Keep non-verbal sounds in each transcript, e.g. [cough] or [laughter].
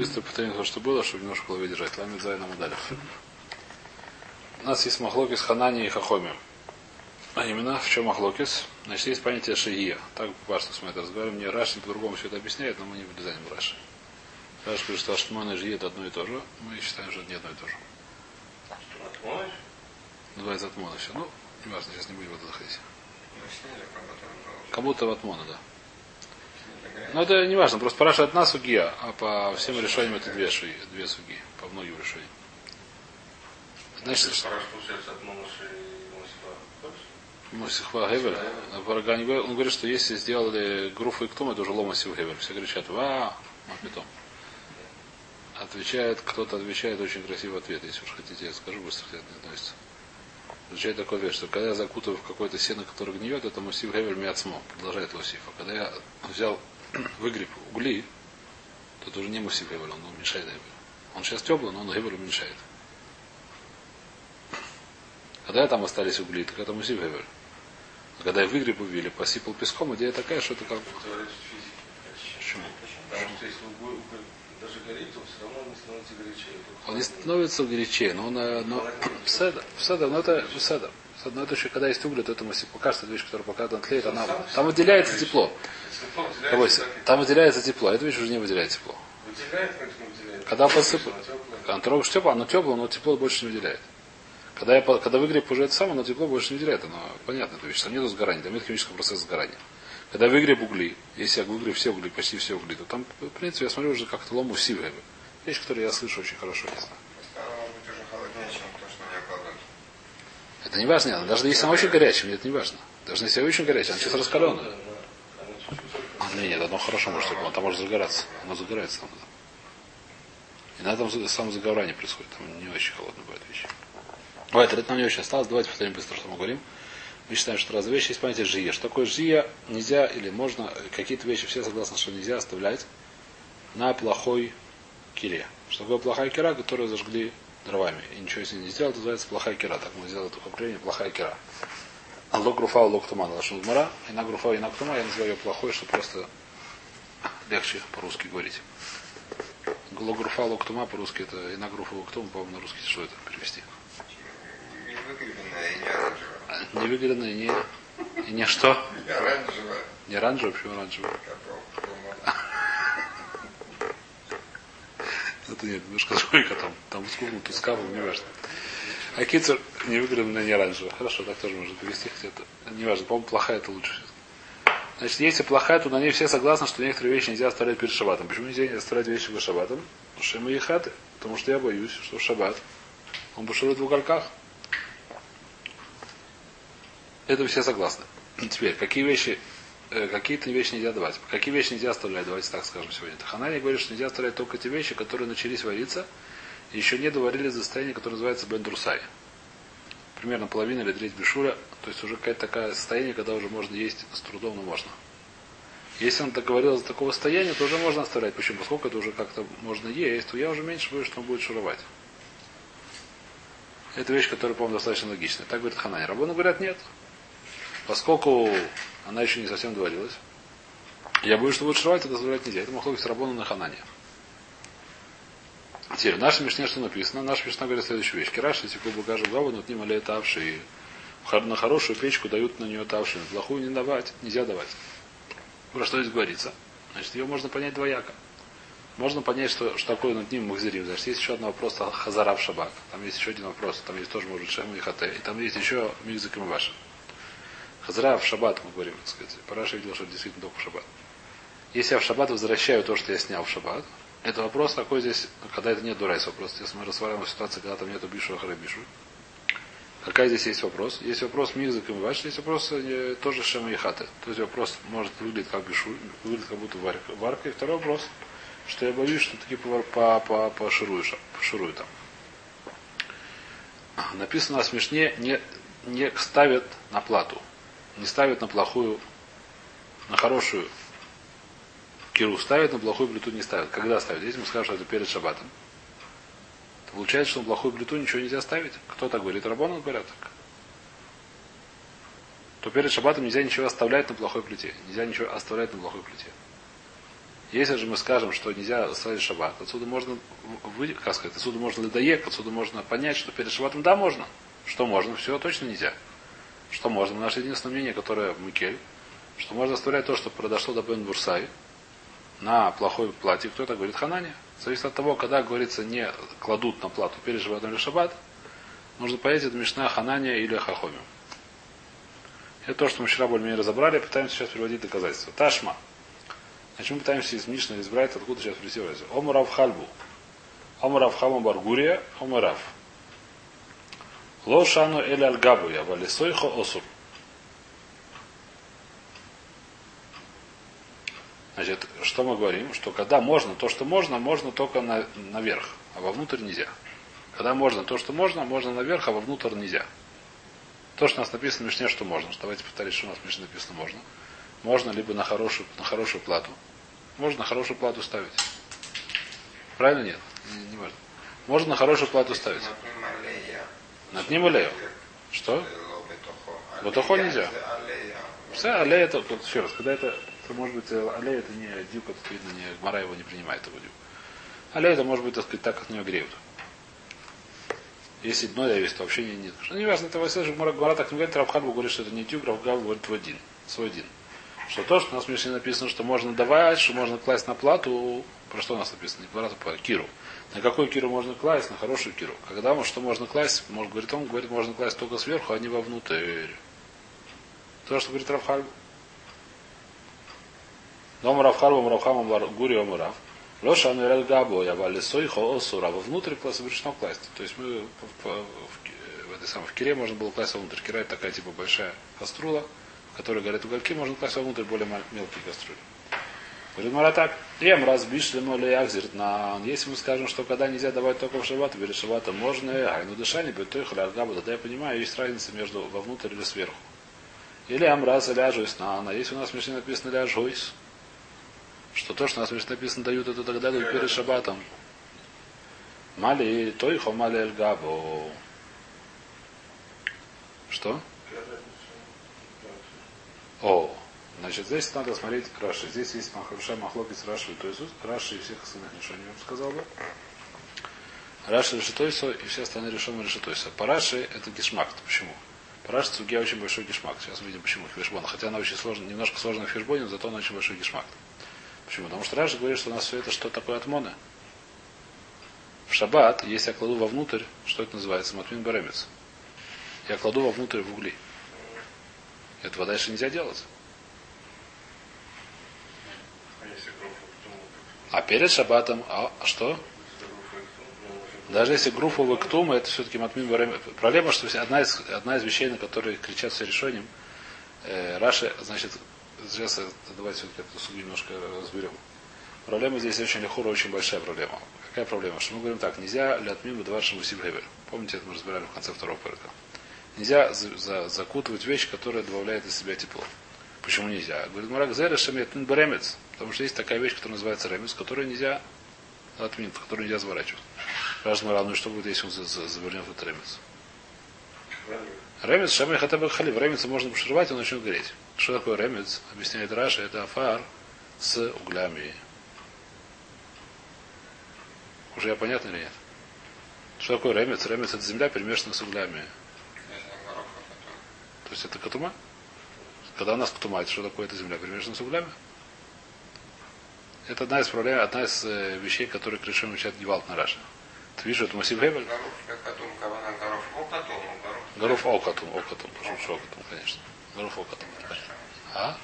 быстро повторим то, что было, чтобы немножко в голове держать. Ламит Зайна Мудалев. У нас есть махлокис Ханани и Хахоми. А именно, в чем махлокис? Значит, есть понятие шия. Так важно с мы это разговариваем. Мне Раши по-другому все это объясняет, но мы не влезаем в Раши. Раши говорит, что Ашман и Жия это одно и то же. Мы считаем, что это не одно и то же. Называется Атмона все. Ну, не важно, сейчас не будем в это заходить. Как будто в Атмона, да. Но это не важно, просто Параша одна сугия, а по всем решениям это две, ши, две суги, по многим решениям. Значит, и Мосихва Гевель, он говорит, что если сделали груфу и ктум, это уже лома Гевель. Все кричат, ва, мапитом. Отвечает, кто-то отвечает очень красивый ответ, если уж хотите, я скажу быстро, это не относится. Отвечает такой ответ, что когда я закутываю в какое-то сено, которое гниет, это Мусив Гевель Миацмо, продолжает Лосиф. А когда я взял, выгреб угли, то это уже не Мусив Гевель, он уменьшает Гевель. Он сейчас теплый, но он Гевель уменьшает. Когда там остались угли, так это Мусив Гевель. А когда я выгреб увели, посыпал песком, идея такая, что это как. Почему? Потому что если уголь, уголь даже горит, то все равно не становится горячее. Он не становится горячее, но он, э, но, [clears throat] седа, седа, но это седа. Но это еще, когда есть угли, то это пока что вещь, которая пока там тлеет, она, там выделяется тепло. Там выделяется тепло, а эта вещь уже не выделяет тепло. выделяет, выделяет. Когда посыпал, когда он трогаешь тепло, оно тепло, но тепло больше не выделяет. Когда, я, когда выгреб уже это самое, но тепло больше не выделяет. Оно понятно, эта вещь. Там нет сгорания, там нет химического процесса сгорания. Когда выгреб угли, если я выгреб все угли, почти все угли, то там, в принципе, я смотрю уже как-то лому сивая. Вещь, которую я слышу очень хорошо, не знаю. Стало быть уже холоднее, чем то, что не окладывают. Это не важно, нет. даже если она очень горячая, мне это не важно. Даже если она очень горячая, она сейчас раскаленная. А, нет, нет, оно хорошо может оно там может загораться. Оно загорается там. И на этом само загорание происходит. Там не очень холодно бывает вещи. Давайте, это нам не очень осталось. Давайте повторим быстро, что мы говорим. Мы считаем, что раз вещи есть понятие жия. Что такое жия? Нельзя или можно, э, какие-то вещи все согласны, что нельзя оставлять на плохой кире. Что такое плохая кира, которую зажгли дровами. И ничего с ней не сделал, это называется плохая кира. Так мы сделали такое определение, плохая кира. А лог груфа, лог туман, лашун гмара. И на груфа, и на ктума я называю ее плохой, что просто легче по-русски говорить. Лог груфа, лог тума по-русски это и на груфа, лог тума, по-моему, на русский что это перевести? Не оранжевая. Выгодно, и не, и не что? Не оранжевая, Не оранжевый, почему оранжевый? как по- Это нет, немножко другой там, там с куклом, тут с кавом, не важно. А кицер не выгодно, не оранжевый. Хорошо, так тоже можно перевести, хотя это не важно. По-моему, плохая это лучше. Значит, если плохая, то на ней все согласны, что некоторые вещи нельзя оставлять перед шабатом. Почему нельзя оставлять вещи перед шабатом? Потому что мы хаты. Потому что я боюсь, что в шаббат он буширует в уголках. Это все согласны. Теперь, какие вещи, какие-то вещи нельзя давать. Какие вещи нельзя оставлять, давайте так скажем сегодня. Ханани говорит, что нельзя оставлять только те вещи, которые начались вариться, и еще не доварились до состояния, которое называется бендрусай. Примерно половина или треть бешуля, то есть уже какое-то такое состояние, когда уже можно есть с трудом, но можно. Если он договорился до такого состояния, то уже можно оставлять. Почему? Поскольку это уже как-то можно есть, то я уже меньше боюсь, что он будет шуровать. Это вещь, которая, по-моему, достаточно логичная. Так говорит Ханани. Рабоны говорят, нет. Поскольку она еще не совсем доварилась, я боюсь, что будет шуровать, это дозволять нельзя. Это махлоки с Рабону на Ханане. Теперь, в нашей Мишне что написано? Наша Мишна говорит следующую вещь. Кираш, если кубу гажу гаву, но ним алеет тавши. На хорошую печку дают на нее тавши. На плохую не давать, нельзя давать. Про что здесь говорится? Значит, ее можно понять двояко. Можно понять, что, что такое над ним махзирим. Значит, есть еще один вопрос в шабак. Там есть еще один вопрос. Там есть тоже, может быть, шем и хате. И там есть еще мигзик и маваша. Хазара в шаббат, мы говорим, так сказать. Параша видел, что действительно только в шаббат. Если я в шаббат возвращаю то, что я снял в шаббат, это вопрос какой здесь, когда это нет дурайс вопрос. Если мы рассматриваем ситуацию, когда там нету бишу, ахара бишу. Какая здесь есть вопрос? Есть вопрос мигзак и миваш, есть вопрос э, тоже шема и хаты. То есть вопрос может выглядеть как бишу, выглядит как будто варка. варка. И второй вопрос, что я боюсь, что таки по, по, по, поширую, ша- поширую там. Написано на смешне, не, не ставят на плату. Не ставят на плохую, на хорошую киру ставят, на плохую плиту не ставят. Когда ставят? Если мы скажем, что это перед шабатом, то получается, что на плохую плиту ничего нельзя ставить. Кто так говорит? Рабоны говорят так. То перед шабатом нельзя ничего оставлять на плохой плите. Нельзя ничего оставлять на плохой плите. Если же мы скажем, что нельзя ставить шаббат, отсюда можно, вы, как сказать, отсюда можно ледоек, отсюда можно понять, что перед шаббатом да, можно. Что можно, все точно нельзя. Что можно? Наше единственное мнение, которое Микель, что можно оставлять то, что произошло до Бен Бурсай, на плохой плате. Кто это говорит? Ханане. Зависит от того, когда, говорится, не кладут на плату шаббатом или шаббат, нужно понять, это Мишна Ханания или Хахомим. Это то, что мы вчера более-менее разобрали, пытаемся сейчас приводить доказательства. Ташма. Значит, мы пытаемся из Мишны избрать, откуда сейчас в Омурав Хальбу. Омурав Хамам Баргурия, Омурав. Лошану эль альгабуя, валисойхо осур. Значит, что мы говорим? Что когда можно, то, что можно, можно только на, наверх, а вовнутрь нельзя. Когда можно то, что можно, можно наверх, а вовнутрь нельзя. То, что у нас написано в Мишне, что можно. Что, давайте повторить, что у нас в Мишне написано можно. Можно либо на хорошую, на хорошую плату. Можно на хорошую плату ставить. Правильно нет? Не, не важно. Можно на хорошую плату ставить. Над ним алею. Что? Бутохо нельзя. Все, аллея это, вот еще раз, когда это, это может быть, аллея это не дюк, это видно, не, Гмара его не принимает его дюк. Аллея это может быть, так сказать, так, как нее греют. Если дно есть, то вообще не, нет. Что не важно, это Василий Гмара так не говорит, Равхальбу говорит, что это не дюк, Равгал говорит в один, свой один. Что то, что у нас в Мишне написано, что можно давать, что можно класть на плату, про что у нас написано, не плату, а киру. На какую киру можно класть? На хорошую киру. Когда мы что можно класть? Может, говорит он, говорит, можно класть только сверху, а не вовнутрь. То, что говорит Рафхальб. Дом Рафхальбом Рафхамом Гури Омурав. Лоша Ануэрель Габо, я вали сойхо осура. Вовнутрь запрещено класть. То есть мы в, этой самой в кире можно было класть вовнутрь. Кира это такая типа большая каструла, в которой горят угольки, можно класть вовнутрь более мелкие кастрюли. Говорит Мара так. Ем разбишли моли ахзирт на. Если мы скажем, что когда нельзя давать только в шаббат, перед шаббатом можно, ай, ну дышание будет той халяргаба, тогда я понимаю, есть разница между вовнутрь или сверху. Или амраз ляжусь на ана. Если у нас в Мишне написано ляжусь, что то, что у нас в Мишне написано дают, это тогда дают перед шаббатом. Мали той хомали эльгабо. Что? О, Значит, здесь надо смотреть Раши. Здесь есть хорошая махлокис Раши и Тойсус. Раши и всех остальных бы сказал бы. Раши решетойсо и все остальные решения решетойсо. По Раши это гешмак. Почему? По Раши цугия очень большой гешмак. Сейчас увидим, почему фишбон. Хотя она очень сложная, немножко сложная в фишбоне, зато она очень большой гешмак. Почему? Потому что Раши говорит, что у нас все это что такое отмоны. В шаббат, если я кладу вовнутрь, что это называется? Матмин баремец. Я кладу вовнутрь в угли. Этого дальше нельзя делать. А перед шаббатом, а что? Даже если группа вектума, это все-таки матмин барем. Проблема, что одна из, одна из вещей, на которые кричат все решением, э, Раши, значит, сейчас давайте все-таки эту суду немножко разберем. Проблема здесь очень лихура, очень большая проблема. Какая проблема? Что мы говорим так, нельзя лятмин выдавать Мусибхевер. Помните, это мы разбирали в конце второго порядка. Нельзя за, за, закутывать вещь, которая добавляет из себя тепло. Почему нельзя? Говорит, Марак Зера Шамет Баремец. Потому что есть такая вещь, которая называется ремес, которую нельзя отменить, которую нельзя заворачивать. Раз мы ну что будет, если он завернет этот ремес? Ремец, шамай хотя бы халив. Ремец можно пошировать, он начнет гореть. Что такое ремец? Объясняет Раша, это афар с углями. Уже я понятно или нет? Что такое ремец? Ремец это земля, перемешанная с углями. То есть это катума? Когда у нас катума, это что такое эта земля, перемешанная с углями? Это одна из проблем, одна из э, вещей, которые Кришем учат Гевалт на Раше. Ты видишь, это Масив Гевель? Горов Окатум, Окатум, прошу Окатум, конечно. Горов Окатум, конечно. А?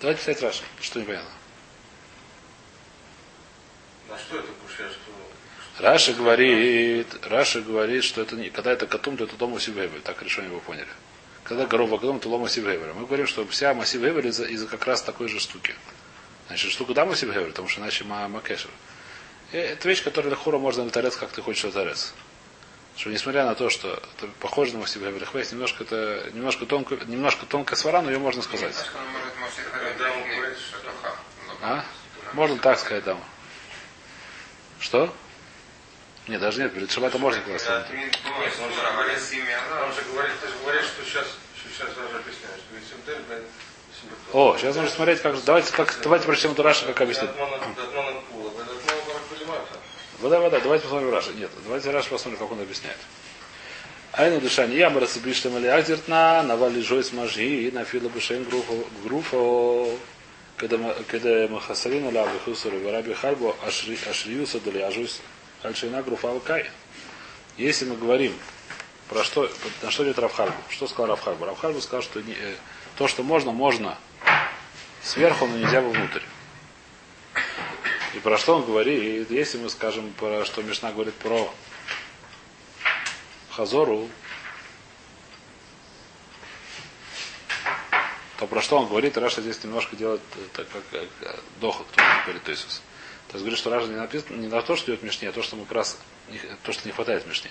Давайте читать Раша, что непонятно. На что это кушаешь? Раша говорит, Раша говорит, что это не, когда это катум, то это дом Масив Так решение вы поняли. Когда горов вагном, то лома сивгевера. Мы говорим, что вся массив гевер из-за, из как раз такой же штуки. Значит, штука да массив гевер, потому что иначе макешер. Это вещь, которая хура можно вытарец, как ты хочешь вытарец. Что несмотря на то, что это похоже на массив гевер, хвест немножко это немножко тонко, немножко тонкая свара, но ее можно сказать. А? Можно так сказать, да. Что? Нет, даже нет, перед шабатом можно класть. Он же говорит, ты же говоришь, что сейчас, что сейчас даже что блин, О, сейчас нужно смотреть, как... Давайте, как... давайте прочтем эту Раша, как Пулемаха. Вода, вода, давайте посмотрим Раша. Нет, давайте Раша посмотрим, как он объясняет. Айну дышание я барасибиштем или аздертна, навали жойс мажги, на фила бушен груфо, когда махасарина ла бихусуру, вараби хальбу ашриюса дали ажуйс альшина груфа алкай. Если мы говорим про что, на что идет Равхальбу, что сказал Равхальбу? Равхальбу сказал, что не, э, то, что можно, можно сверху, но нельзя вовнутрь. И про что он говорит? Если мы скажем, про что Мишна говорит про Хазору, то про что он говорит, Раша здесь немножко делает э, так, как э, дохот, кто говорит Иисус. То есть говорит, что Раша не написано не на то, что идет в Мишне, а то, что мы как раз то, что не хватает в Мишне.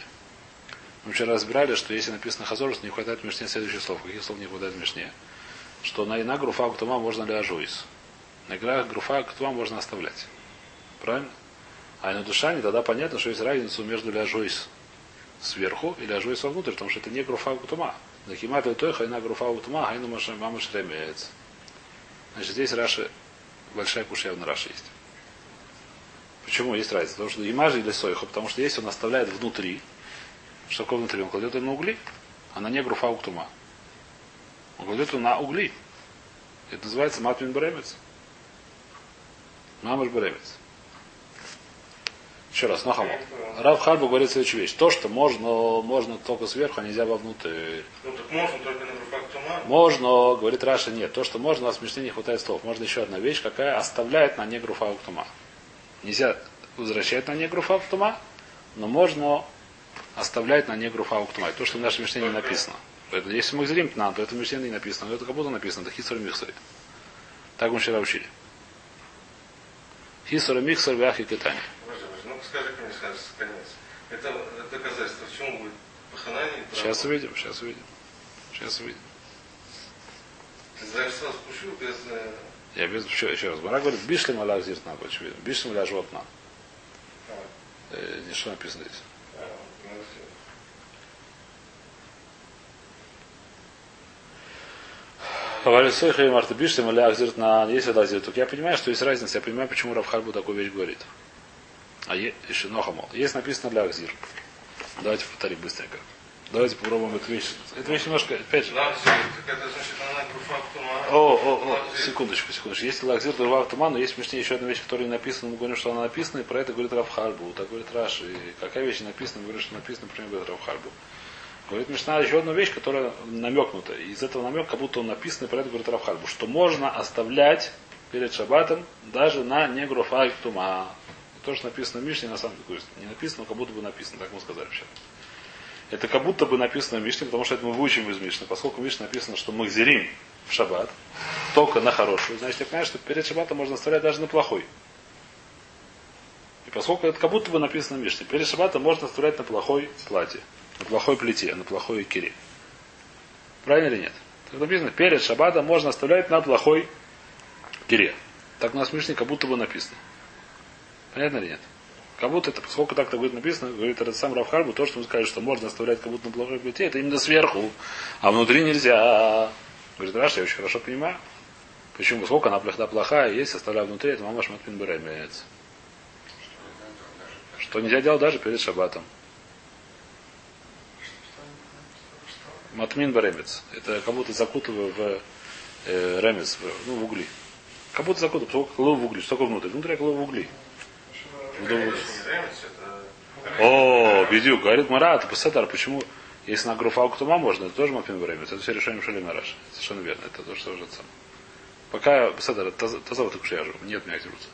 Мы вчера разбирали, что если написано Хазор, что не хватает в Мишне следующих слов. Каких слов не хватает в Мишне? Что на ина груфа ктума можно ли ажуис. На игра груфа ктума можно оставлять. Правильно? А на душане тогда понятно, что есть разница между ляжуис сверху и ляжуис вовнутрь, потому что это не груфа ктума. Захимат той хайна груфа ктума, хайну мама шремец. Значит, здесь Раши, большая кушья на Раши есть. Почему есть разница? Потому что имажи или сойху, потому что если он оставляет внутри, что такое внутри? Он кладет ее на угли, а на не груфа уктума. Он кладет ее на угли. Это называется матмин бремец. Мамаш бремец. Еще раз, нахамал. Рав Харбу говорит следующую вещь. То, что можно, можно только сверху, а нельзя вовнутрь. Ну так можно только на руках тума. Можно, говорит Раша, нет. То, что можно, у нас в не хватает слов. Можно еще одна вещь, какая оставляет на негру фауктума. Нельзя возвращать на негру фауктума, но можно оставлять на негру фауктума. То, что в нашем не написано. Поэтому, если мы зрим нам, то это в Мишне не написано. Но это как будто написано. Это хисор михсори. Так мы вчера учили. Хисор михсор вяхи китани. Ну скажи конец. Это доказательство, в чем будет паханание? Сейчас увидим, сейчас увидим. Сейчас увидим. Ты знаешь, сразу спущу без... Я без, еще, еще раз. Бара говорит, бишлем аля зиртна, очевидно. Бишлем аля животна. Э, не что написано здесь. Хавалисойха и Марта Бишлем аля зирт на есть аля зирт. Я понимаю, что есть разница. Я понимаю, почему Равхарбу такую вещь говорит. А е, еще Нохамол. Есть написано для Ахзир. Давайте повторим быстренько. Давайте попробуем эту вещь. Эту вещь немножко, опять же. О, о, о, секундочку, секундочку. Если Лакзир Дурвав Туман, но есть в Мишне еще одна вещь, которая не написана, мы говорим, что она написана, и про это говорит Равхарбу. Так говорит Раши. И какая вещь не написана, мы говорим, что написана, например, говорит Равхарбу. Говорит Мишна еще одну вещь, которая намекнута. И из этого намека, как будто он написан, и про это говорит Равхарбу, что можно оставлять перед шаббатом даже на негруфай тума. И то, что написано в Мишне, на самом деле, есть не написано, но как будто бы написано, так мы сказали вообще. Это как будто бы написано в Мишне, потому что это мы выучим из Мишны. Поскольку в Мишне написано, что мы зерим в шаббат, только на хорошую, значит, я понимаю, что перед шаббатом можно оставлять даже на плохой. И поскольку это как будто бы написано в Мишне, перед шаббатом можно оставлять на плохой платье, на плохой плите, на плохой кире. Правильно или нет? Так написано, перед шаббатом можно оставлять на плохой кире. Так у нас в Мишне как будто бы написано. Понятно или нет? Как будто это, поскольку так-то будет написано, говорит этот сам Равхарбу, то, что мы скажем, что можно оставлять как будто на плохой плите, это именно сверху, а внутри нельзя. Говорит, Раша, я очень хорошо понимаю. Почему? Поскольку она плохая, плохая, есть, оставляю внутри, это мамаш матмин беремец. Что нельзя делать даже перед шаббатом. Матмин беремец. Это как будто закутываю в э, ремец, в, ну, в угли. Как будто закутываю, поскольку в угли. Что такое внутрь? Внутри я в угли. В Это дом- не нравится, это... О, бедю, говорит Марат, Пасадар, почему, если на груфа тума можно, это тоже Матмин Беремец. Это все решение Шалим Нараш. Совершенно верно. Это то, что уже сам. Пока, Пасадар, таза так я живу. Нет, меня дерутся.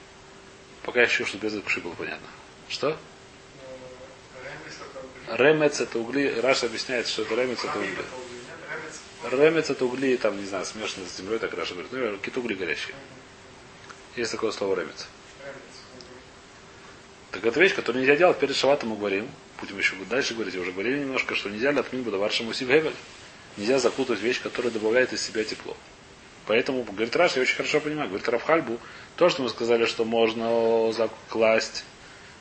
Пока я ищу, чтобы без этого было понятно. Что? Ремец это угли. Раша объясняет, что это ремец это угли. Ремец это угли, там, не знаю, смешанные с землей, так Раша говорит. Ну, какие-то угли горящие. Есть такое слово ремец. Так это вещь, которую нельзя делать перед шаватом мы говорим. Будем еще дальше говорить, уже говорили немножко, что нельзя латмин будаваршему сибхевель. Нельзя закутать вещь, которая добавляет из себя тепло. Поэтому, говорит Раш, я очень хорошо понимаю, говорит Рафхальбу, то, что мы сказали, что можно закласть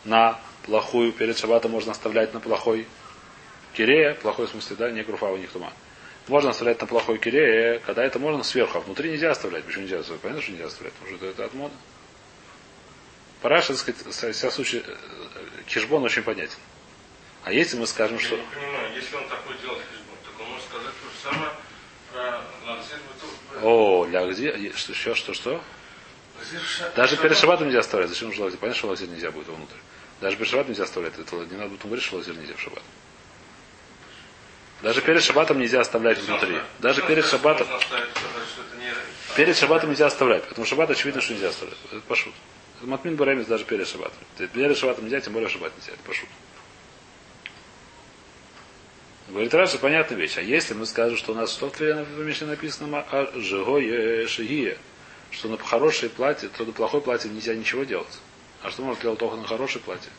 на плохую, перед шабатом можно оставлять на плохой кирея, плохой в смысле, да, не груфа у них тума. Можно оставлять на плохой кире, когда это можно сверху, а внутри нельзя оставлять. Почему нельзя оставлять? Понятно, что нельзя оставлять, потому что это, это от моды. Параша, так сказать, вся случай, кишбон очень понятен. А если мы скажем, Я что... не понимаю, если он такой делает хижбон, так он может сказать то же самое про Лазир. О, где? Что, что, что, что? Даже перед шабатом нельзя оставлять. Зачем нужно лазер? Понятно, что лазер нельзя будет внутрь. Даже перед шабатом нельзя оставлять. Это не надо будет умереть, что лазер нельзя в шаббат. Даже перед шабатом нельзя оставлять внутри. Даже перед шабатом... Перед шабатом нельзя оставлять. Потому что шаббат очевидно, что нельзя оставлять. Это пошут. Это матмин баремис даже перед шабатом. Перед шабатом нельзя, тем более шаббат нельзя. Это пошут. Говорит Раша, понятная вещь. А если мы скажем, что у нас что в Мишне написано, а жигое шигие, что на хорошее платье, то на плохое платье нельзя ничего делать. А что можно делать только на хорошее платье?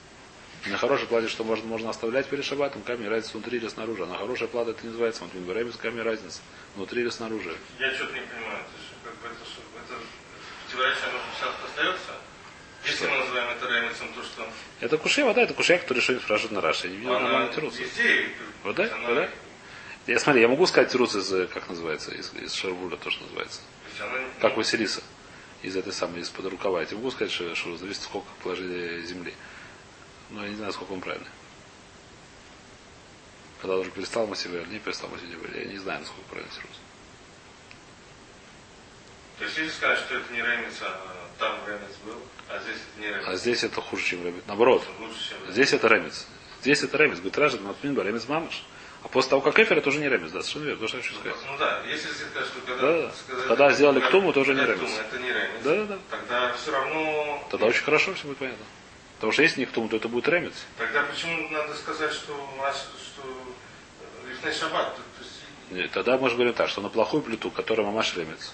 На хорошее платье, что можно, можно оставлять перед шабатом, камень разница внутри или снаружи. А на хорошее платье это не называется матвин баремис, камень разница. Внутри или снаружи. Я что-то не понимаю. Это, же, как бы, это, что, это противоречие оно сейчас остается? Если мы называем это ремесом, то что... Это кушева, да, это кушея, который решили спрашивать на Раши. Я не видел нормально тирус. везде... Вот да, она- вот да. Я смотри, я могу сказать тирус из, э, как называется, из, из Шарвуля, то, что называется. то она- Как Василиса. Из этой самой, из-под рукава. Я тебе могу сказать, что, что зависит, сколько положили земли. Но я не знаю, сколько он правильный. Когда уже перестал Масивер, или не перестал Масивер, я не знаю, насколько правильный тирус. То есть если сказать, что это не ремес, а там ремес был, а здесь это не ремес. А здесь это хуже, чем ремец. Наоборот, здесь это ремец. Здесь это ремец. Говорит, Ража, Матмин, ремец мамаш. А после того, как эфир, это уже не ремец. Да, совершенно верно. То, что я хочу сказать. Ну да, если сказать, что когда, Да, сказать, Когда это сделали как- ктуму, то уже не ремес. Это не ремес. Да, да, да. Тогда все равно... Тогда очень хорошо все будет понятно. Потому что если не к тому, то это будет ремец. Тогда почему надо сказать, что у нас, что э, лифней шаббат? То то есть Нет, Тогда мы же говорим так, что на плохую плиту, которая мамаш ремец,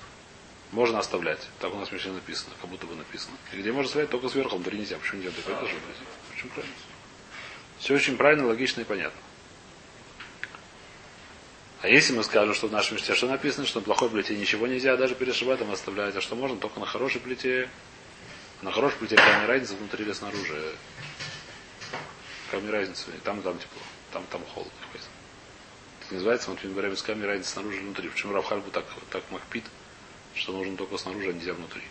можно оставлять. Так у нас в Мишне написано, как будто бы написано. И где можно оставлять только сверху, внутри нельзя. Почему нельзя? Так это же. Почему правильно? Все очень правильно, логично и понятно. А если мы скажем, что в нашем мечте что написано, что на плохой плите ничего нельзя даже перед шабатом оставлять, а что можно только на хорошей плите, на хорошей плите камень разница внутри или снаружи. Камень разница, и там там тепло, там там холодно. Это называется, вот говоря, без камень разница снаружи и внутри. Почему Равхальбу так, так макпит, что нужно только снаружи, а нельзя внутри.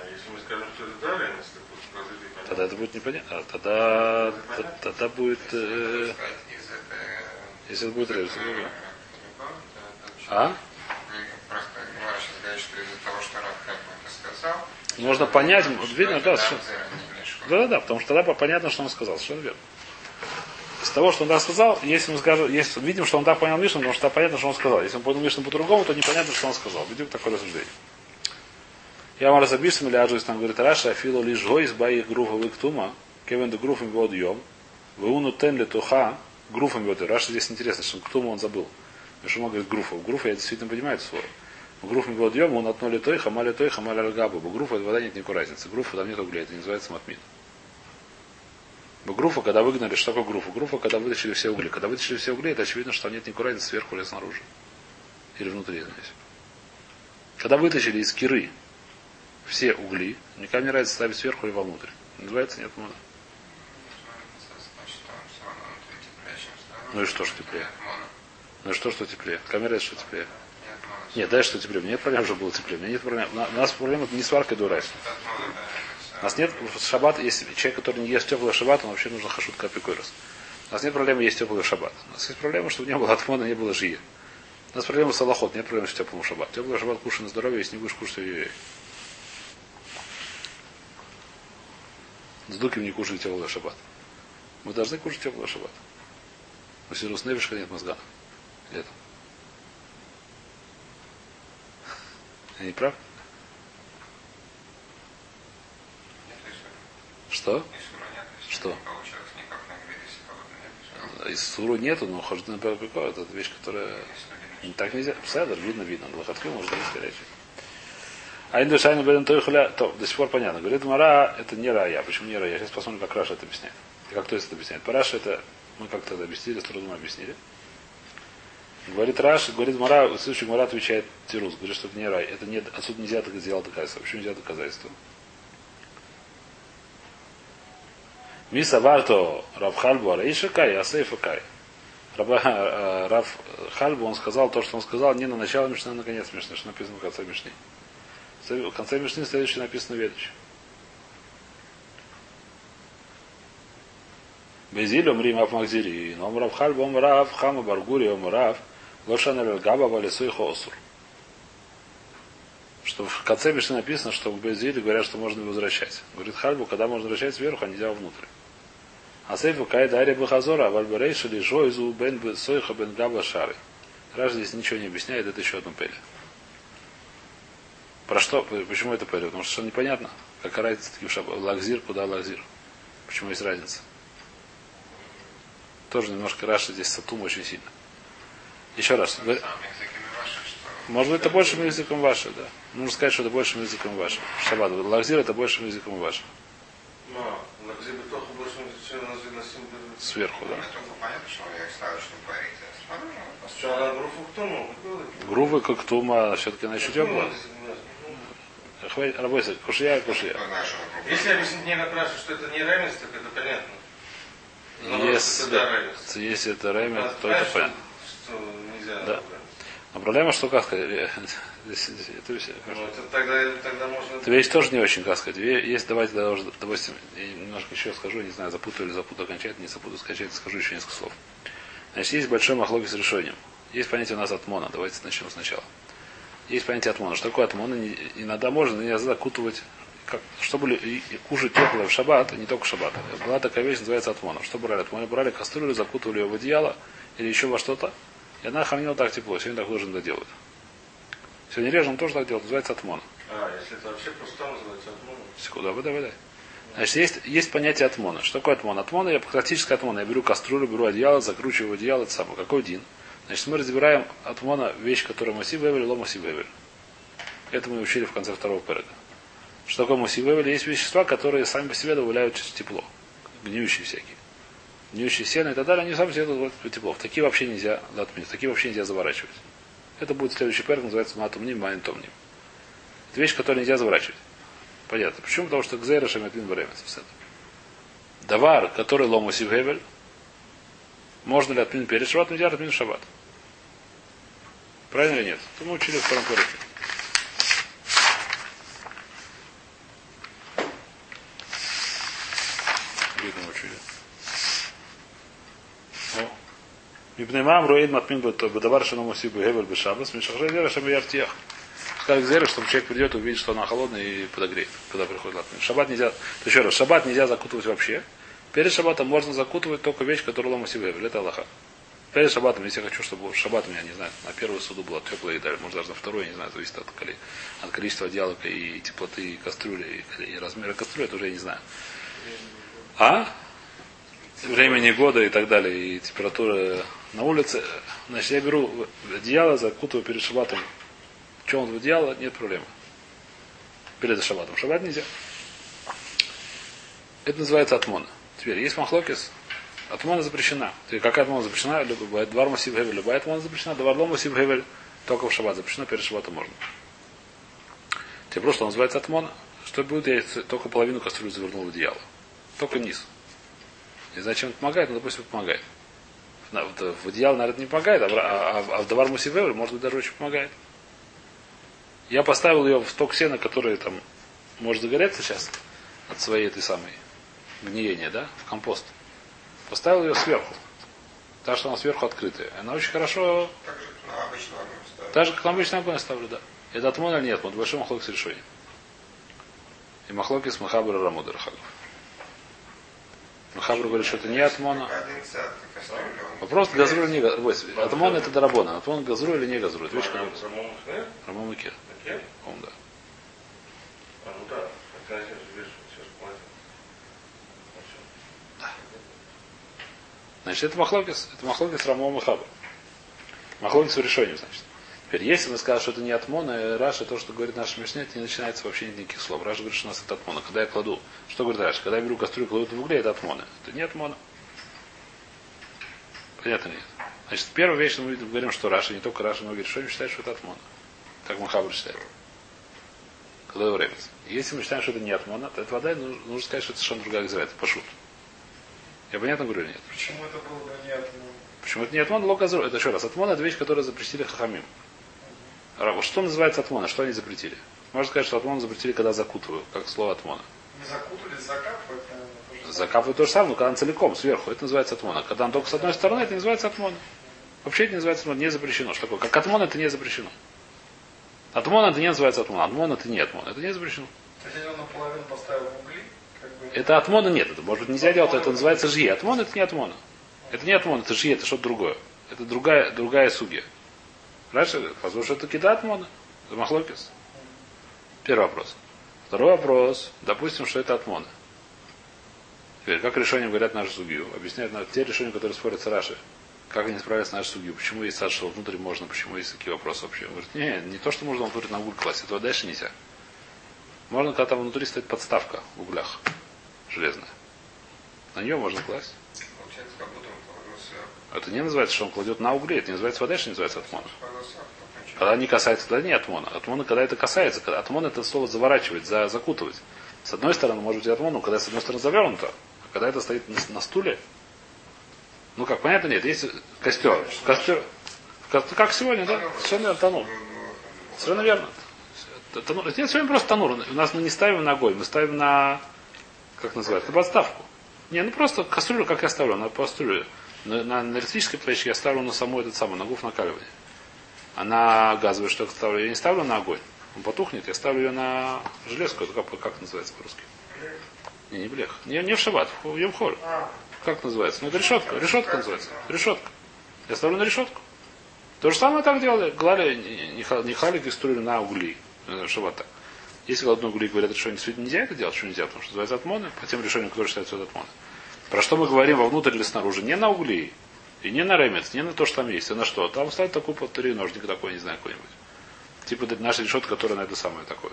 А если мы скажем, что это да, ремес, то будет. Тогда это будет непонятно. А тогда, т- тогда будет, э, этой... если это будет что- А? Не, Просто что из-за того, что это сказал, Можно понять, видно, да, что что- лишь Да, да, да, потому что тогда понятно, что он сказал. Совершенно верно. Из того, что он так сказал, если мы скажем, если видим, что он так понял Мишну, потому что понятно, что он сказал. Если он понял Мишну по-другому, то непонятно, что он сказал. Видим такое рассуждение. Я вам разобьюсь, или аджусь, там говорит Раша, афилу лишь гой сбай их груфа выктума, кевен де груфом вод йом, вуну тен ли туха, груфом вод Раша здесь интересно, что ктума он забыл. Он говорит груфов. Груфа я действительно понимаю это слово. Вод йом, он отно ли той, хамали той, хамали альгабу. Груфа вода нет никакой разницы. Груфа там нет углей, это называется матмин. Груфа, когда выгнали, что такое груфа? Груфа, когда вытащили все угли. Когда вытащили все угли, это очевидно, что нет никакой разницы сверху или снаружи. Или внутри, извиняюсь. Когда вытащили из киры все угли, никому не разница ставить сверху или вовнутрь. Называется нет мона. Ну и что, что теплее? Ну и что, что теплее? Камера что теплее? Нет дай что теплее. Нет проблем, что было теплее. Нет проблем. У нас проблема не сварка дурайс. У нас нет шаббат, если человек, который не ест теплый шаббат, он вообще нужно хашут капикойрос. У нас нет проблемы есть теплый шаббат. У нас есть проблема, чтобы не было атмона, не было жия. У нас проблема с аллахот, нет проблемы с теплым шаббат. Теплый шаббат кушай на здоровье, если не будешь кушать ой С дуким не кушай теплый шаббат. Мы должны кушать теплый шаббат. У Сирус Невишка нет мозга. Летом. Я не прав? Нет, Исура. Что? Исура нет, если Что? не получилось никак нагреть, если холодно нет. Исура. Из суру нету, но хождет на перпико. Это вещь, которая Так нельзя. Седер, видно, видно. Лохатки может быть горячий. А инду шайну беден той хуля, то до сих пор понятно. Говорит Мара, это не рая. Почему не рая? Сейчас посмотрим, как Раша это объясняет. И как то есть это объясняет. Параша это, мы как-то объяснили, с трудом объяснили. Говорит Раш, говорит Мара, следующий Мара отвечает Тирус, говорит, что это не рай. Это нет, отсюда нельзя так сделать доказательство. Почему нельзя доказательство? Миса Варто Рабхальбу Араиша Кай, Асейфа Кай. Раба, э, Рав Хальбу, он сказал то, что он сказал не на начало Мишны, а на конец Мишны, что написано в конце Мишны. В конце Мишны следующее написано ведущее. Безиль омрим аф махзири, но омрав хальб омрав, хама баргури омрав, лошан габа валисуй хосур. Что в конце Мишны написано, что в Безиле говорят, что можно возвращать. Говорит Хальбу, когда можно возвращать сверху, а нельзя внутрь. А сейфу кайда ари бахазора, вальбарейша ли жойзу бен сойха бен габа шары. Раш здесь ничего не объясняет, это еще одно пели. Про что? Почему это пели? Потому что непонятно. Какая разница таким шаб... Лагзир, куда лагзир? Почему есть разница? Тоже немножко Раша здесь сатум очень сильно. Еще раз. Что... Может быть, это большим языком ваше, да. Нужно сказать, что это большим языком ваше. Шаббат. Лагзир это большим языком ваше. Не. Сверху, да. Смотрю, ну? Грувы как тума, все-таки она еще теплая. Хватит, работай, что вокруг. Если объяснить как раз, что это не равенство, так это понятно. Но Если, это если это ремя, А то это понятно. Что нельзя. Да. Но проблема, что, как сказать, [laughs] здесь- здесь- это все- Ну, это тогда, тогда можно... Эта вещь тоже не очень, как сказать. Есть, давайте, даже, допустим, я немножко еще скажу, не знаю, запутаю или запутаю окончательно, не запутаю окончательно, скажу еще несколько слов. Значит, есть большой махлоги с решением. Есть понятие у нас атмона. Давайте начнем сначала. Есть понятие атмона. Что такое атмона? Не- Иногда можно, нельзя закутывать, как, чтобы кушать теплое в шаббат, а не только в шаббат. Была такая вещь, называется атмона. Что брали атмона? Брали кастрюлю, закутывали ее в одеяло или еще во что-то, и она хранила так тепло. Сегодня так тоже иногда делают. Сегодня режем тоже так делают, называется атмона. А, если это вообще просто называется отмон. Секунду, выдай, выдай. Значит, есть, есть понятие атмона. Что такое атмон? Атмона, я практически атмона. Я беру кастрюлю, беру одеяло, закручиваю одеяло, это самое. Какой дин? Значит, мы разбираем атмона вещь, которая маси вевель, ло маси вевель. Это мы учили в конце второго перега. Что такое маси вевель? Есть вещества, которые сами по себе добавляют тепло. Гниющие всякие. Гниющие сено и так далее, они сами себе добавляют тепло. В такие вообще нельзя в такие вообще нельзя заворачивать. Это будет следующий перег, называется матумним, майнтомним. Это вещь, которую нельзя заворачивать. Понятно. Почему? Потому что гзейра шамятмин время. Давар, который лому сивгевель, можно ли отменить перед шаббат, нельзя отменить шаббат. Правильно или нет? Это мы учили в втором переке. Видно учили. О. Мипнемам руэйд матмин бадавар шаному сибу гевель бешабас, мишахжай вера шам яртиях. Сказали к чтобы человек придет увидит, что она холодная и подогреет, когда приходит латмин. Шаббат нельзя, еще раз, шаббат нельзя закутывать вообще. Перед шаббатом можно закутывать только вещь, которая лома себе, это Аллаха. Перед шаббатом, если я хочу, чтобы шаббат у меня, не знаю, на первую суду была теплая еда, может даже на вторую, не знаю, зависит от, от количества одеялок и теплоты и кастрюли, и, и размера кастрюли, это уже я не знаю. А? Времени года и так далее, и температура на улице. Значит, я беру одеяло, закутываю перед шаббатом. Что он в одеяло, нет проблемы. Перед шаббатом. Шаббат нельзя. Это называется атмона. Теперь есть махлокис. Атмона запрещена. То какая атмона запрещена? Любая двар мусив гевель. Любая атмона запрещена. Мусив гевель. Только в шаббат запрещено, перед шаббатом можно. Теперь просто называется атмона. Что будет, я только половину кастрюли завернул в одеяло. Только низ. Не знаю, чем это помогает, но, допустим, помогает. На- В, одеяло, наверное, не помогает, а, в- а, а в давар мусив гевель, может быть, даже очень помогает. Я поставил ее в сток сена, который там может загореться сейчас от своей этой самой гниения, да, в компост. Поставил ее сверху. Так что она сверху открытая. Она очень хорошо, Так же, ну, обычно огонь ставят. так же, как обычно огонь ставлю, да. Это атмон или нет? Вот большой махлок с решением. И махлоки с Махабра Рамуда Рахагов. Махабра говорит, что это не кастрюля, он- Вопрос, газру или не газру. Атмон это дарабона. Атмон газру или не газру. Это вещь, которая... Рамон Микер. Он, да. А, ну да. Значит, это махлокис. Это махлокис Рамон Махабра. Махлокис в решении, значит. Теперь, если мы скажем, что это не атмона, Раша, то, что говорит наш Мишне, это не начинается вообще никаких слов. Раша говорит, что у нас это атмона. Когда я кладу, что говорит Раша? Когда я беру кастрюлю, кладу в угле, это атмона. Это не атмона. Понятно ли нет? Значит, первая вещь, мы говорим, что Раша, не только Раша, но говорит, что считает, что это атмона. Так Махабр считает. Когда время. Если мы считаем, что это не атмона, то это вода, ну, нужно сказать, что это совершенно другая гзера, это пошут. Я понятно говорю или нет? Почему это было бы не ну, Почему это не атмон, локазру? Это еще раз. Атмон это вещь, которую запретили хахамим. Что называется атмона? Что они запретили? Можно сказать, что атмон запретили, когда закутывают, как слово атмона. не закутались, закапывать, Закапывают то же самое, но когда он целиком, сверху, это называется атмона. Когда он только с одной стороны, это не называется атмона. Вообще это не называется атмона, не запрещено. Что такое? Как атмон это не запрещено. Атмон это не называется атмон. Атмон это не атмон. Это не запрещено. То есть, если он наполовину поставил в угли, как бы... Это атмона нет. Это может быть нельзя делать, это называется жи. Атмон это не атмона. Это не атмон, это жи, это что-то другое. Это другая, другая судья. Раньше, потому что это какие-то атмона. Это махлокис. Первый вопрос. Второй вопрос. Допустим, что это атмона. Теперь, как решением говорят нашу судью? Объясняют нам те решения, которые спорят с Раши. Как они справились с нашей судью? Почему есть сад, что внутрь можно? Почему есть такие вопросы вообще? Он говорит, не, не то, что можно внутрь на уголь класть, этого дальше нельзя. Можно, когда там внутри стоит подставка в углях железная. На нее можно класть. Получается, как будто он положил сверху. Это не называется, что он кладет на угле. Это не называется вода, что не называется чуть- Когда не касается, тогда не атмона. Атмона, когда это касается. Когда атмон это слово заворачивать, за, закутывать. С одной стороны, может быть, атмон, но когда с одной стороны завернуто. Когда это стоит на, стуле, ну как, понятно, нет, есть костер. Костер. ко- Как сегодня, да? Совершенно верно, танур. Совершенно верно. Т- танур. Нет, сегодня просто танур. У нас мы не ставим на огонь, мы ставим на, как называется, на подставку. Не, ну просто кастрюлю, как я ставлю, на кастрюлю. На, на, на электрической плече я ставлю на саму этот самый, на гуф накаливания. А на газовую я ставлю? Я не ставлю на огонь. Он потухнет, я ставлю ее на железку. Как, как называется по-русски? Не, не блех. Не, не в шаббат, в Йом-Холь. Как называется? Ну, это решетка. Решетка называется. Решетка. Я ставлю на решетку. То же самое так делали. Клали не, не, ха- не халик и струили на угли. э, Шаббата. Если одной угли говорят, что действительно нельзя это делать, что нельзя, потому что называется атмоны, по тем решениям, которые считаются от атмоны. Про что мы говорим вовнутрь или снаружи? Не на угли, и не на ремец, не на то, что там есть, а на что? Там ставят такой повтори ножник такой, не знаю, какой-нибудь. Типа наша решетка, которая на это самое такое.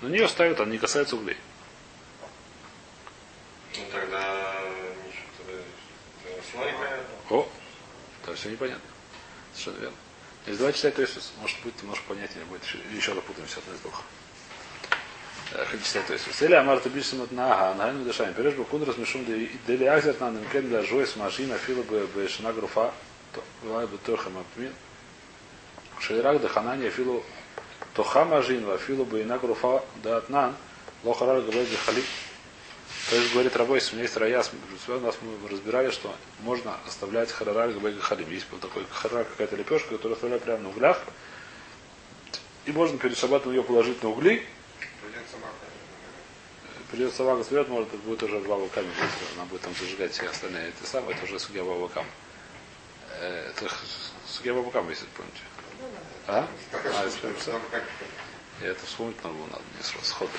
На нее ставят, она не касается углей. Ну тогда снова непонятно. О, да, все непонятно. Совершенно верно. Если два читать, то есть, может быть, немножко понятнее будет, еще- запутаемся одно из двух. Э, Хоть читать, то есть, Или Амар ты бишь на ага, на гайну дышами. Переш бы кун размешум дели акзер на немкен для жой с машина фила бы бы шина груфа, то бывай бы тоха мапмин. Шейрак да ханания филу тоха мажин ва филу бы ина груфа да атнан лохарар габай халип. То есть, говорит Рабой, если у меня есть раяс, у нас мы разбирали, что можно оставлять харараль габайга халим. Есть вот такой харар, какая-то лепешка, которую оставляют прямо на углях. И можно перед шабатом ее положить на угли. Придет собака. Вперед, может, это будет уже два камень. Она будет там зажигать все остальные. Это самое, это уже судья Бабакам. Э, Это судья Бабакам, если помните. А? А, если помните. Это вспомнить надо было, надо сразу сходу.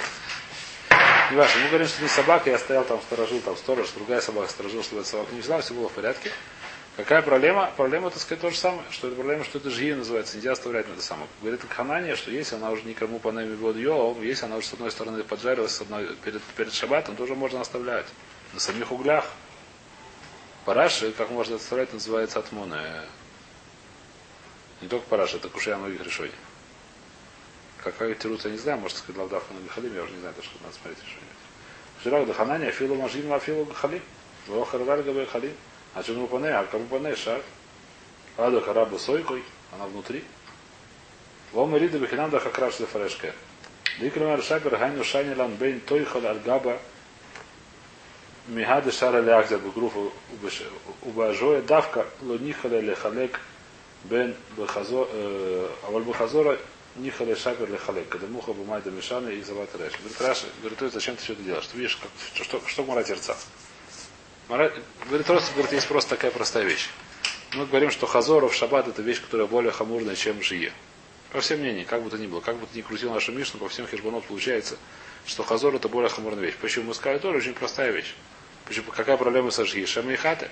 Не важно, мы говорим, что не собака, я стоял там, сторожил, там сторож, другая собака сторожил, чтобы эта собака не взяла, все было в порядке. Какая проблема? Проблема, так сказать, то же самое. Что это проблема, что это жги называется, нельзя оставлять на это самое. Говорит Ханания, что если она уже никому по нами воду йоу, если она уже с одной стороны поджарилась, с одной перед, перед шабатом, тоже можно оставлять. На самих углях. Параши, как можно оставлять, называется атмоны. Не только параши, это кушая многих решений. Какая тирут, я не знаю, может сказать лавдавка на Гахалим, я уже не знаю, даже надо смотреть решение. Ширак Даханани, Афилу Мажин, Афилу Гахалим. Вохарваль Габе Халим. А что пане, а кому пане шар? Ада Хараба Сойкой, она внутри. Лом Рида Бехинам да Хакраш Лефарешке. Дикрамар Шабер Хайну Шанилан Бейн Тойхал Аль-Габа Михады Шара Леахзер Бугруфу Убажоя Давка Лунихале Лехалек Бен Бехазор Аваль Бехазора Нихале Шабер Лехалек. Когда муха бумайда Мишана и Зават Реш. Говорит, Раши, говорит, «Ой, зачем ты все это делаешь? Ты видишь, как, что, что, Мара терца? Мара, говорит, просто, говорит, есть просто такая простая вещь. Мы говорим, что Хазоров Шаббат это вещь, которая более хамурная, чем Жие. По всем мнениям, как бы то ни было, как бы ты ни крутил нашу Мишну, по всем хешбонот получается, что Хазор это более хамурная вещь. Почему? Мы сказали, тоже очень простая вещь. Почему? Какая проблема со Жги? Шема и хаты.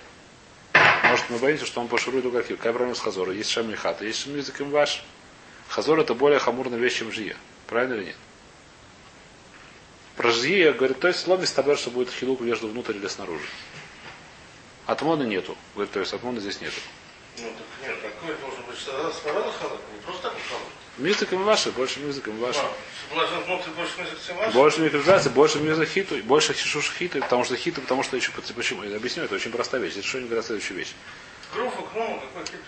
Может, мы боимся, что он пошурует у каких? Какая проблема с Хазором? Есть Шема и хата, есть Шем язык им ваш. Хазор это более хамурная вещь, чем Жия. Правильно или нет? Про Жия говорит, то есть сломи стабер, что будет хилук между внутрь или снаружи. Атмона нету. Говорит, то есть атмона здесь нету. Ну так нет, какой должен быть сначала халат, не просто так халат. Мизыком ваши, больше мизыком ваши. Соблазн внутрь больше ваш. Больше миза хиту, больше хишуш хиту, потому что хиту, потому что еще почему? Я объясню, это очень простая вещь. Это что не говорят следующую вещь.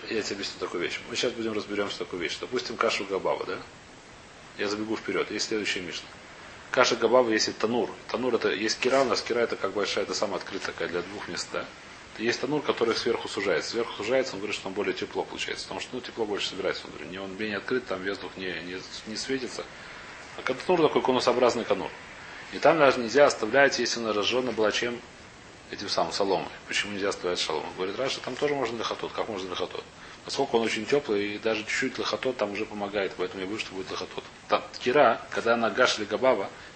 Я тебе объясню такую вещь. Мы сейчас будем разберемся такую вещь. Допустим, кашу габава, да? Я забегу вперед. Есть следующая мишна. Каша габава есть и танур. Танур это есть кира, у нас кира это как большая, это самая открытая такая для двух мест, да? Есть танур, который сверху сужается. Сверху сужается, он говорит, что там более тепло получается. Потому что ну, тепло больше собирается внутри. Не, он менее открыт, там воздух не, не, не светится. А танур такой конусообразный канур. И там даже нельзя оставлять, если он разжжен была чем этим самым соломой. Почему нельзя оставлять шалом? Говорит, Раша, там тоже можно лохотот. Как можно лохотот? Поскольку он очень теплый, и даже чуть-чуть лохотот там уже помогает, поэтому я боюсь, что будет лохотот. Там, кира, когда она гаш или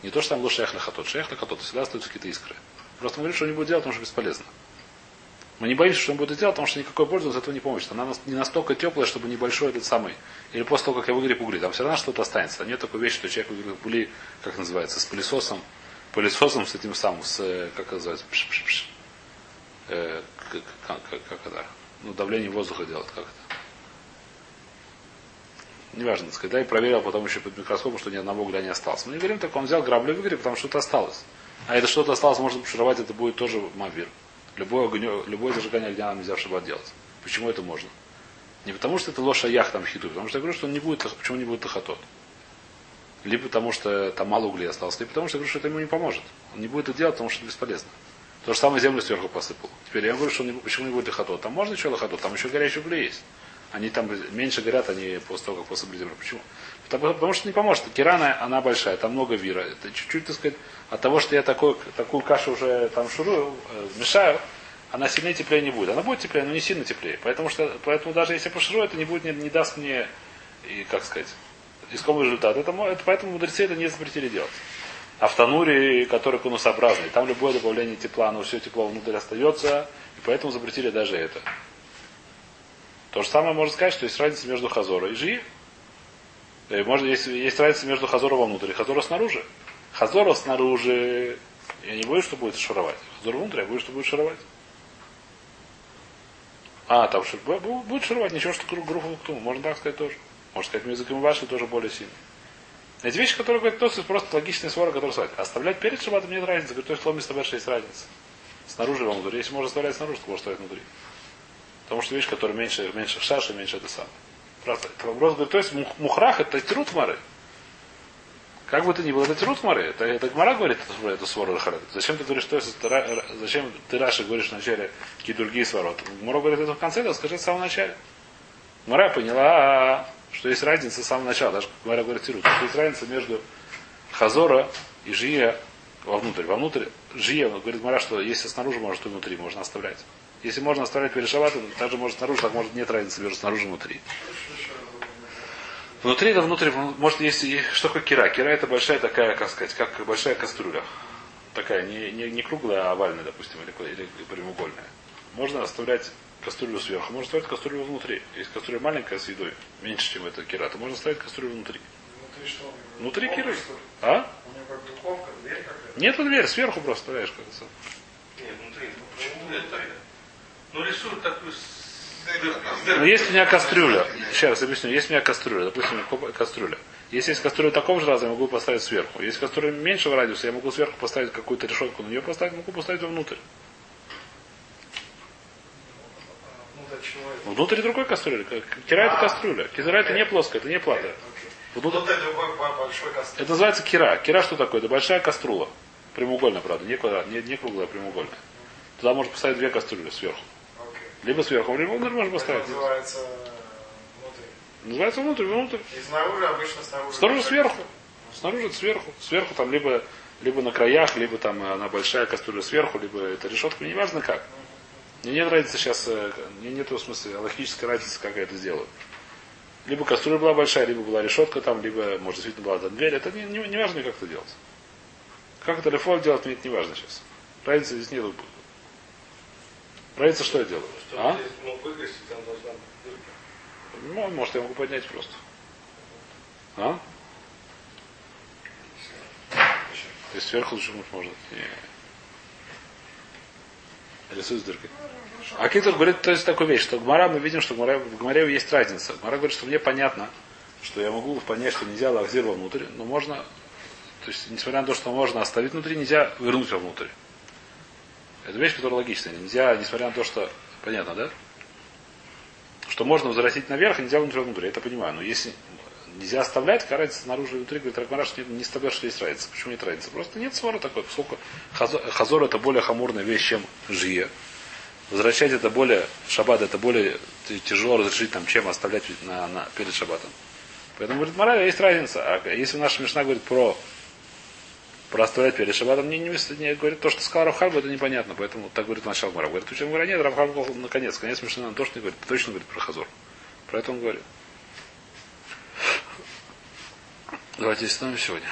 не то, что там был шех лохотот. Шех лохотот, всегда остаются какие-то искры. Просто он говорит, что он не будет делать, потому что бесполезно. Мы не боимся, что он будет делать, потому что никакой пользы от этого не поможет. Она не настолько теплая, чтобы небольшой этот самый. Или после того, как я выгреб угли, там все равно что-то останется. Нет такой вещи, что человек выгреб угли, как называется, с пылесосом, пылесосом с этим самым, с, э, как это называется, пш -пш -пш. Э, как, как, как, это, ну, давление воздуха делать, как это. Неважно, так сказать, да, и проверил потом еще под микроскопом, что ни одного угля не осталось. Мы не говорим так, он взял грабли и выгреб, потому что что-то осталось. А это что-то осталось, можно пошировать, это будет тоже мавир. Любое, огонь, любое зажигание огня нам нельзя в шаббат делать. Почему это можно? Не потому что это лоша ях там хиту, потому что я говорю, что он не будет, почему не будет тахатот. Либо потому что там мало углей осталось, либо потому что я говорю, что это ему не поможет. Он не будет это делать, потому что это бесполезно. То же самое землю сверху посыпал. Теперь я говорю, что он не, почему не будет лохотот. Там можно еще лохотот, там еще горячие угли есть. Они там меньше горят, они после того, как посыпали землю. Почему? Потому, потому что не поможет. Кирана, она большая, там много вира. Это чуть-чуть, так сказать, от того, что я такой, такую кашу уже там шурую, э, мешаю, она сильнее теплее не будет. Она будет теплее, но не сильно теплее. Поэтому, что, поэтому даже если я поширую, это не будет, не, не даст мне, и, как сказать, искомый результат. Это, это, поэтому мудрецы это не запретили делать. А в тануре, который конусообразный, там любое добавление тепла, оно все тепло внутрь остается, и поэтому запретили даже это. То же самое можно сказать, что есть разница между хазорой и жи. Можно, есть, есть разница между хазором вовнутрь и хазором снаружи. Хазора снаружи, я не боюсь, что будет шаровать. Хазор внутрь, я боюсь, что будет шаровать. А, там будет шаровать, ничего, что группу ктум. Можно так сказать тоже. Можно сказать, языком ваши тоже более сильный. Эти вещи, которые говорят Тосис, просто логичные свора, которые свадьбы. Оставлять перед шабатом нет разницы. Говорит, то есть ломис что есть разница. Снаружи или внутри. Если можно оставлять снаружи, то можно оставлять внутри. Потому что вещь, которая меньше, меньше шаши, меньше это сам. Просто вопрос говорит, то есть мухрах это тирут мары. Как бы ты ни был, это тирут мары. Это, это Гмара говорит, это, это свора Рахарет. Зачем ты говоришь, что это, зачем ты Раши говоришь в начале какие другие свороты? Гмара говорит это в конце, да скажи в самом начале. Гмара поняла, что есть разница с самого начала. Даже Гмара говорит тирут. Что есть разница между Хазора и Жия вовнутрь. Вовнутрь Жия, говорит Гмара, что если снаружи можно, то внутри можно оставлять. Если можно оставлять перед шабатом, также может снаружи, так может нет разницы между снаружи и внутри. Внутри это внутри, может есть, что такое кира. Кира это большая такая, как сказать, как большая кастрюля. Такая, не, не, не круглая, а овальная, допустим, или, или прямоугольная. Можно оставлять кастрюлю сверху, можно ставить кастрюлю внутри. Если кастрюля маленькая с едой, меньше, чем эта кира, то можно ставить кастрюлю внутри. Внутри что? Внутри Духовка, киры. А? У него как духовка, дверь какая-то. Нет, дверь, сверху просто ставляешь. Как это. Нет, внутри. Почему это? Ну, рисуют такую Но дыркой. есть у меня кастрюля. Сейчас раз объясню. Есть у меня кастрюля. Допустим, кастрюля. Если есть кастрюля такого же раза, я могу поставить сверху. Если кастрюля меньшего радиуса, я могу сверху поставить какую-то решетку на нее поставить, могу поставить вовнутрь. А, Ну, это? Внутрь другой кастрюли. Кира это кастрюля. Кира это не плоская, это не плата. Внутрь- Вот это. Это называется кира. Кира что такое? Это большая каструла. Прямоугольная, правда, не, квадрат, не, не круглая, а прямоугольная. Туда можно поставить две кастрюли сверху. Либо сверху, либо внутрь можно Это поставить. называется э, внутри. Называется внутрь, внутрь. И снаружи обычно снаружи. Снаружи сверху. Снаружи это сверху. Сверху там либо, либо на краях, либо там она большая кастрюля сверху, либо это решетка, мне не важно как. Мне нет разницы сейчас, э, мне нет в смысле логической разницы, как я это сделаю. Либо кастрюля была большая, либо была решетка там, либо, может, действительно была там дверь. Это не, не, не важно, как это делать. Как это лефол делать, мне это не важно сейчас. Разницы здесь нет. Разница, что я делаю. Чтобы А? здесь мог выгасить, там должна быть дырка. Ну, может, я могу поднять просто. А? То есть сверху лучше можно. Не. Рисуй с дыркой. А Китер говорит, то есть такую вещь, что Гмара мы видим, что в Гмаре, есть разница. Гмара говорит, что мне понятно, что я могу понять, что нельзя лахзир вовнутрь, но можно, то есть, несмотря на то, что можно оставить внутри, нельзя вернуть вовнутрь. Это вещь, которая логичная. Нельзя, несмотря на то, что... Понятно, да? Что можно возвратить наверх, и нельзя внутрь внутрь. Я это понимаю. Но если нельзя оставлять, какая разница снаружи и внутри, говорит Ракмараш, не, не оставляешь, что есть разница. Почему нет разницы? Просто нет свора такой. Поскольку хазор, хазор это более хамурная вещь, чем жие. Возвращать это более, шаббат это более тяжело разрешить, там, чем оставлять на, на, перед шаббатом. Поэтому, говорит, мораль, есть разница. А если наша Мишна говорит про про оставлять перед шаббатом, не, не, не говорит то, что сказал Рафхальбу, это непонятно. Поэтому так говорит начал Мара. Говорит, учим говоря, нет, Рафхальбу наконец. Конец Мишна то, что не говорит, точно говорит про Хазор. Про это он говорит. Давайте остановим сегодня.